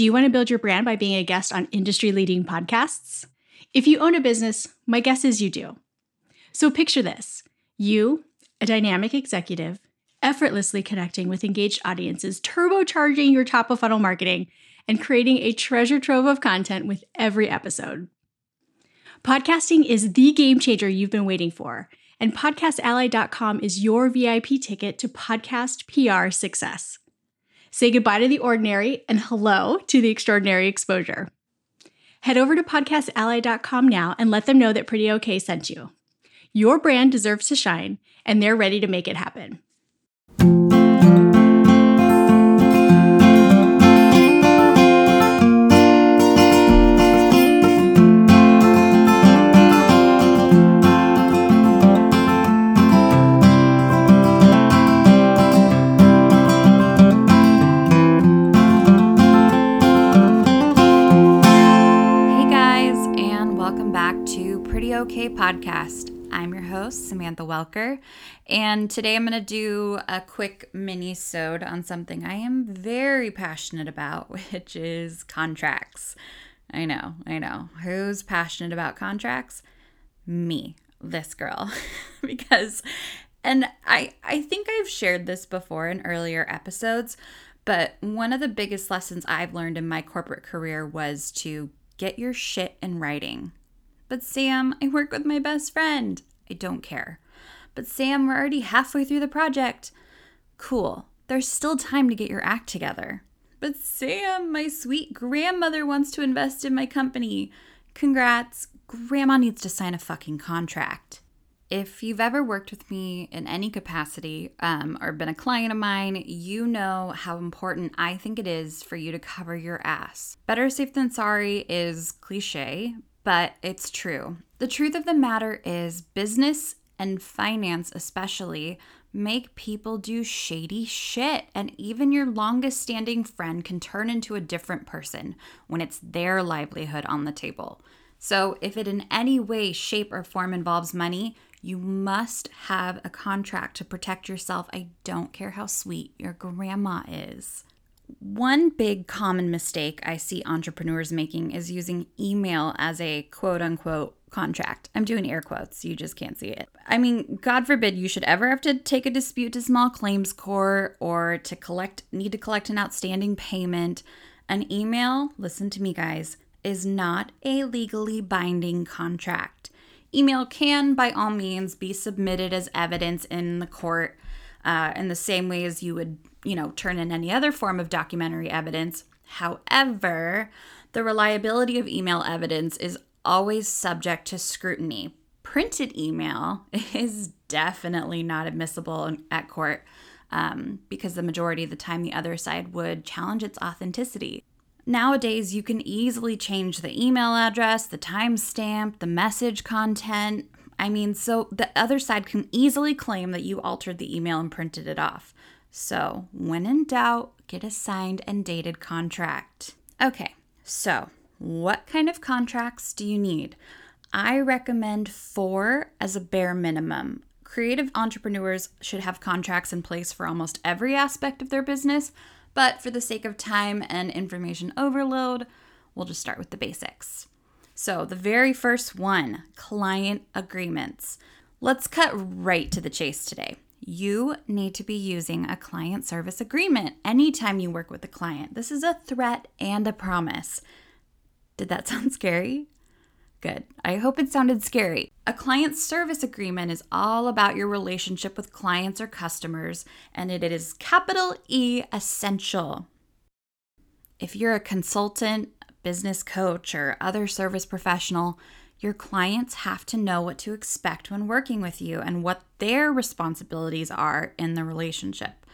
Do you want to build your brand by being a guest on industry leading podcasts? If you own a business, my guess is you do. So picture this you, a dynamic executive, effortlessly connecting with engaged audiences, turbocharging your top of funnel marketing, and creating a treasure trove of content with every episode. Podcasting is the game changer you've been waiting for, and podcastally.com is your VIP ticket to podcast PR success. Say goodbye to the ordinary and hello to the extraordinary exposure. Head over to podcastally.com now and let them know that Pretty Okay sent you. Your brand deserves to shine, and they're ready to make it happen. Podcast. I'm your host, Samantha Welker, and today I'm going to do a quick mini sode on something I am very passionate about, which is contracts. I know, I know. Who's passionate about contracts? Me, this girl. because and I I think I've shared this before in earlier episodes, but one of the biggest lessons I've learned in my corporate career was to get your shit in writing but Sam, I work with my best friend. I don't care. But Sam, we're already halfway through the project. Cool. There's still time to get your act together. But Sam, my sweet grandmother wants to invest in my company. Congrats. Grandma needs to sign a fucking contract. If you've ever worked with me in any capacity um, or been a client of mine, you know how important I think it is for you to cover your ass. Better safe than sorry is cliche, but it's true. The truth of the matter is, business and finance, especially, make people do shady shit. And even your longest standing friend can turn into a different person when it's their livelihood on the table. So, if it in any way, shape, or form involves money, you must have a contract to protect yourself. I don't care how sweet your grandma is. One big common mistake I see entrepreneurs making is using email as a quote unquote contract. I'm doing air quotes, you just can't see it. I mean, God forbid you should ever have to take a dispute to small claims court or to collect need to collect an outstanding payment. An email, listen to me guys, is not a legally binding contract. Email can by all means be submitted as evidence in the court uh, in the same way as you would you know, turn in any other form of documentary evidence. However, the reliability of email evidence is always subject to scrutiny. Printed email is definitely not admissible at court um, because the majority of the time the other side would challenge its authenticity. Nowadays, you can easily change the email address, the timestamp, the message content. I mean, so the other side can easily claim that you altered the email and printed it off. So, when in doubt, get a signed and dated contract. Okay, so what kind of contracts do you need? I recommend four as a bare minimum. Creative entrepreneurs should have contracts in place for almost every aspect of their business, but for the sake of time and information overload, we'll just start with the basics. So, the very first one client agreements. Let's cut right to the chase today you need to be using a client service agreement anytime you work with a client. This is a threat and a promise. Did that sound scary? Good. I hope it sounded scary. A client service agreement is all about your relationship with clients or customers, and it is capital E essential. If you're a consultant, business coach, or other service professional, your clients have to know what to expect when working with you and what their responsibilities are in the relationship.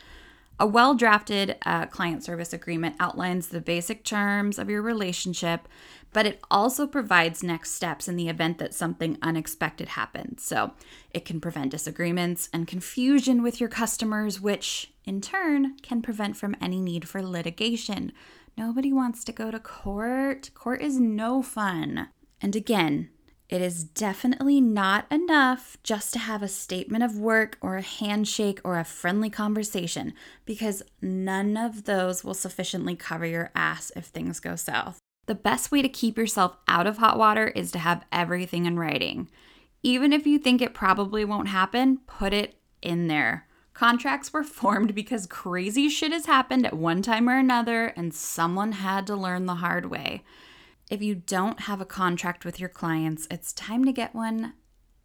A well drafted uh, client service agreement outlines the basic terms of your relationship, but it also provides next steps in the event that something unexpected happens. So it can prevent disagreements and confusion with your customers, which in turn can prevent from any need for litigation. Nobody wants to go to court. Court is no fun. And again, It is definitely not enough just to have a statement of work or a handshake or a friendly conversation because none of those will sufficiently cover your ass if things go south. The best way to keep yourself out of hot water is to have everything in writing. Even if you think it probably won't happen, put it in there. Contracts were formed because crazy shit has happened at one time or another, and someone had to learn the hard way. If you don't have a contract with your clients, it's time to get one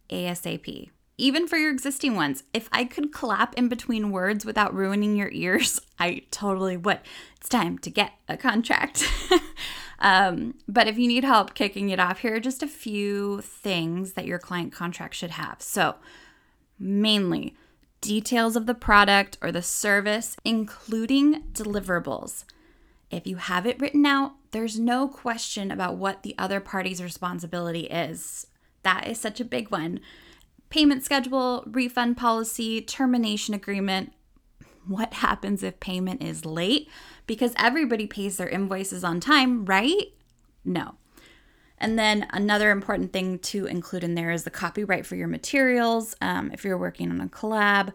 ASAP. Even for your existing ones, if I could clap in between words without ruining your ears, I totally would. It's time to get a contract. um, but if you need help kicking it off, here are just a few things that your client contract should have. So, mainly, details of the product or the service, including deliverables. If you have it written out, there's no question about what the other party's responsibility is. That is such a big one. Payment schedule, refund policy, termination agreement. What happens if payment is late? Because everybody pays their invoices on time, right? No. And then another important thing to include in there is the copyright for your materials. Um, if you're working on a collab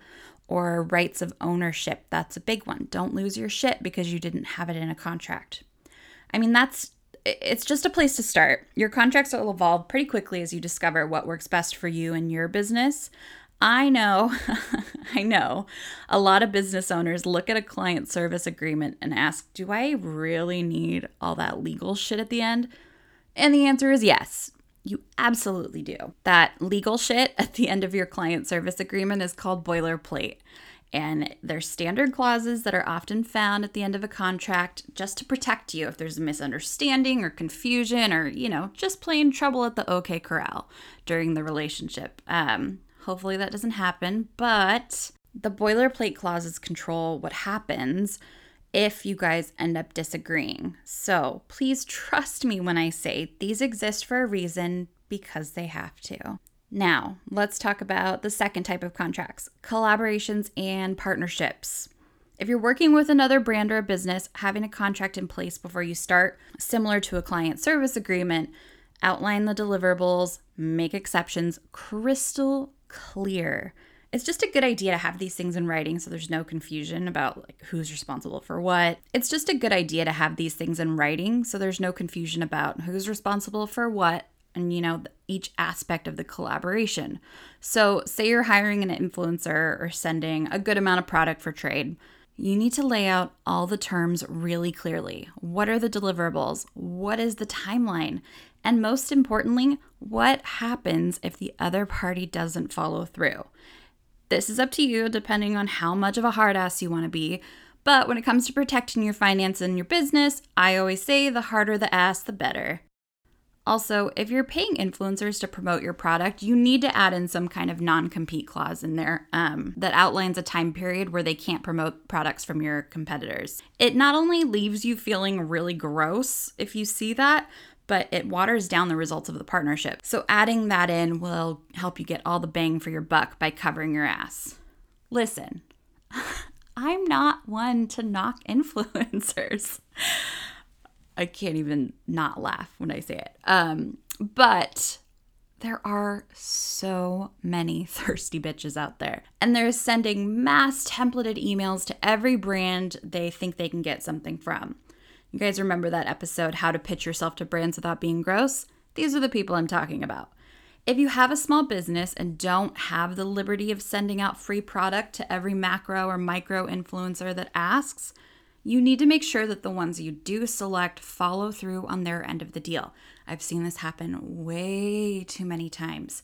or rights of ownership. That's a big one. Don't lose your shit because you didn't have it in a contract. I mean, that's it's just a place to start. Your contracts will evolve pretty quickly as you discover what works best for you and your business. I know, I know, a lot of business owners look at a client service agreement and ask, Do I really need all that legal shit at the end? And the answer is yes. You absolutely do. That legal shit at the end of your client service agreement is called boilerplate. And there's standard clauses that are often found at the end of a contract just to protect you if there's a misunderstanding or confusion or, you know, just plain trouble at the OK Corral during the relationship. Um, hopefully that doesn't happen, but the boilerplate clauses control what happens if you guys end up disagreeing. So please trust me when I say these exist for a reason because they have to. Now, let's talk about the second type of contracts collaborations and partnerships. If you're working with another brand or a business, having a contract in place before you start, similar to a client service agreement, outline the deliverables, make exceptions crystal clear it's just a good idea to have these things in writing so there's no confusion about like who's responsible for what. It's just a good idea to have these things in writing so there's no confusion about who's responsible for what and you know each aspect of the collaboration. So, say you're hiring an influencer or sending a good amount of product for trade. You need to lay out all the terms really clearly. What are the deliverables? What is the timeline? And most importantly, what happens if the other party doesn't follow through? This is up to you, depending on how much of a hard ass you want to be. But when it comes to protecting your finance and your business, I always say the harder the ass, the better. Also, if you're paying influencers to promote your product, you need to add in some kind of non compete clause in there um, that outlines a time period where they can't promote products from your competitors. It not only leaves you feeling really gross if you see that, but it waters down the results of the partnership. So adding that in will help you get all the bang for your buck by covering your ass. Listen, I'm not one to knock influencers. I can't even not laugh when I say it. Um, but there are so many thirsty bitches out there. And they're sending mass templated emails to every brand they think they can get something from. You guys remember that episode, How to Pitch Yourself to Brands Without Being Gross? These are the people I'm talking about. If you have a small business and don't have the liberty of sending out free product to every macro or micro influencer that asks, you need to make sure that the ones you do select follow through on their end of the deal. I've seen this happen way too many times.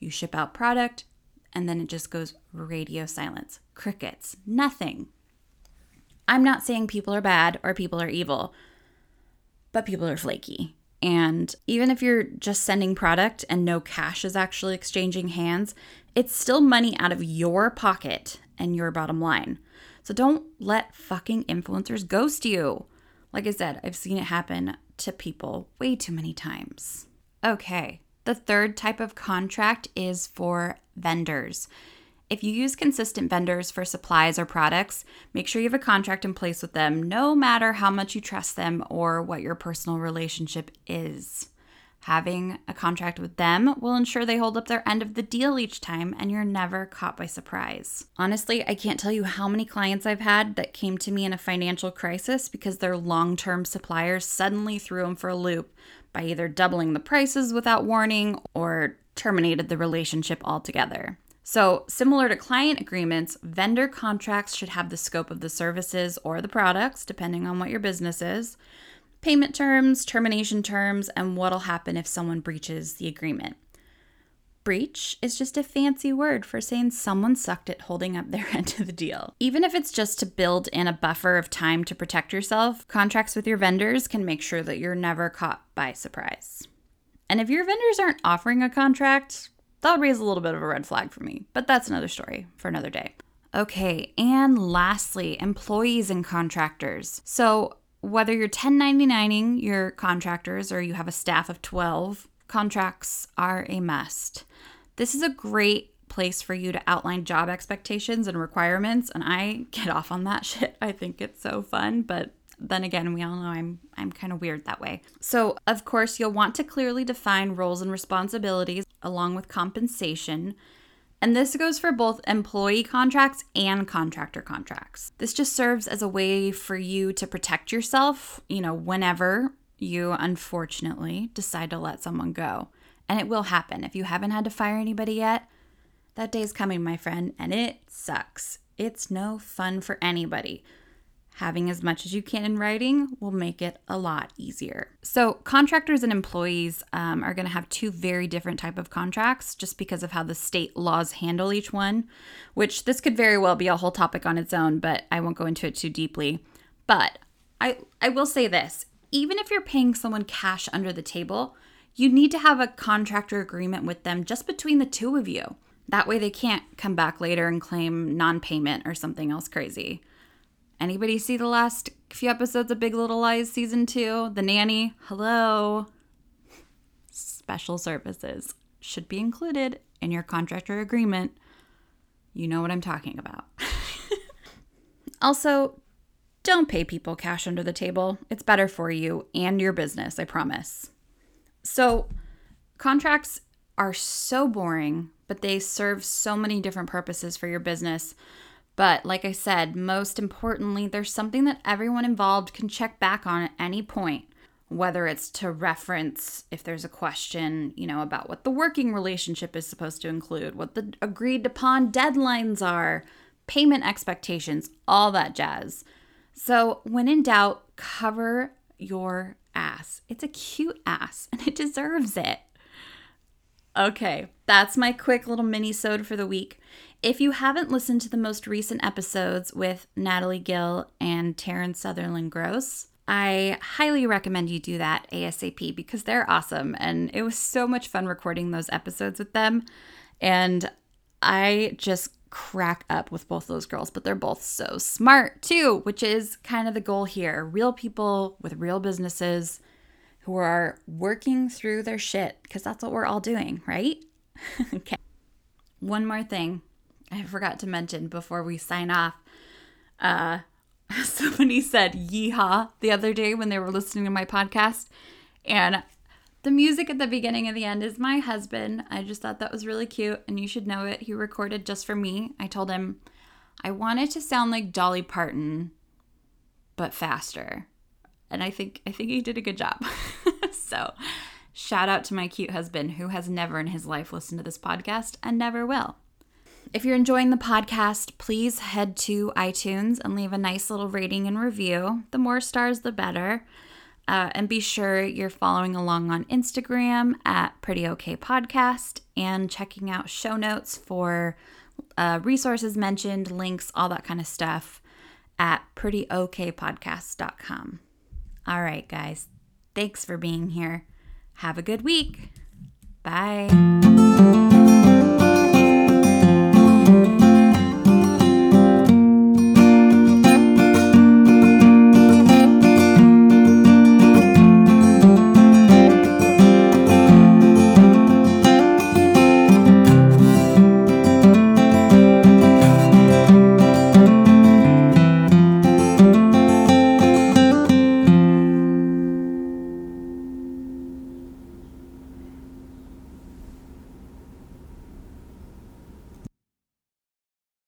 You ship out product and then it just goes radio silence, crickets, nothing. I'm not saying people are bad or people are evil, but people are flaky. And even if you're just sending product and no cash is actually exchanging hands, it's still money out of your pocket and your bottom line. So don't let fucking influencers ghost you. Like I said, I've seen it happen to people way too many times. Okay, the third type of contract is for vendors. If you use consistent vendors for supplies or products, make sure you have a contract in place with them, no matter how much you trust them or what your personal relationship is. Having a contract with them will ensure they hold up their end of the deal each time and you're never caught by surprise. Honestly, I can't tell you how many clients I've had that came to me in a financial crisis because their long term suppliers suddenly threw them for a loop by either doubling the prices without warning or terminated the relationship altogether. So, similar to client agreements, vendor contracts should have the scope of the services or the products, depending on what your business is payment terms, termination terms, and what'll happen if someone breaches the agreement. Breach is just a fancy word for saying someone sucked at holding up their end of the deal. Even if it's just to build in a buffer of time to protect yourself, contracts with your vendors can make sure that you're never caught by surprise. And if your vendors aren't offering a contract, that'll raise a little bit of a red flag for me, but that's another story for another day. Okay, and lastly, employees and contractors. So, whether you're 1099ing your contractors or you have a staff of 12, contracts are a must. This is a great place for you to outline job expectations and requirements and I get off on that shit. I think it's so fun, but then again, we all know I'm I'm kind of weird that way. So, of course, you'll want to clearly define roles and responsibilities along with compensation and this goes for both employee contracts and contractor contracts. This just serves as a way for you to protect yourself, you know, whenever you unfortunately decide to let someone go. And it will happen. If you haven't had to fire anybody yet, that day's coming, my friend, and it sucks. It's no fun for anybody having as much as you can in writing will make it a lot easier. So contractors and employees um, are going to have two very different type of contracts just because of how the state laws handle each one which this could very well be a whole topic on its own but i won't go into it too deeply. But i i will say this even if you're paying someone cash under the table you need to have a contractor agreement with them just between the two of you. That way they can't come back later and claim non-payment or something else crazy Anybody see the last few episodes of Big Little Lies season two? The nanny, hello. Special services should be included in your contractor agreement. You know what I'm talking about. also, don't pay people cash under the table. It's better for you and your business, I promise. So, contracts are so boring, but they serve so many different purposes for your business but like I said, most importantly, there's something that everyone involved can check back on at any point, whether it's to reference if there's a question, you know, about what the working relationship is supposed to include, what the agreed upon deadlines are, payment expectations, all that jazz. So, when in doubt, cover your ass. It's a cute ass and it deserves it. Okay, that's my quick little mini sode for the week. If you haven't listened to the most recent episodes with Natalie Gill and Taryn Sutherland Gross, I highly recommend you do that ASAP because they're awesome. And it was so much fun recording those episodes with them. And I just crack up with both of those girls, but they're both so smart too, which is kind of the goal here. Real people with real businesses who are working through their shit because that's what we're all doing, right? okay. One more thing I forgot to mention before we sign off. Uh, somebody said yeehaw the other day when they were listening to my podcast. And the music at the beginning and the end is my husband. I just thought that was really cute and you should know it. He recorded just for me. I told him I wanted to sound like Dolly Parton, but faster. And I think I think he did a good job. so shout out to my cute husband who has never in his life listened to this podcast and never will. If you're enjoying the podcast, please head to iTunes and leave a nice little rating and review. The more stars, the better. Uh, and be sure you're following along on Instagram at Pretty Okay Podcast and checking out show notes for uh, resources mentioned, links, all that kind of stuff at prettyokpodcast.com. All right, guys. Thanks for being here. Have a good week. Bye.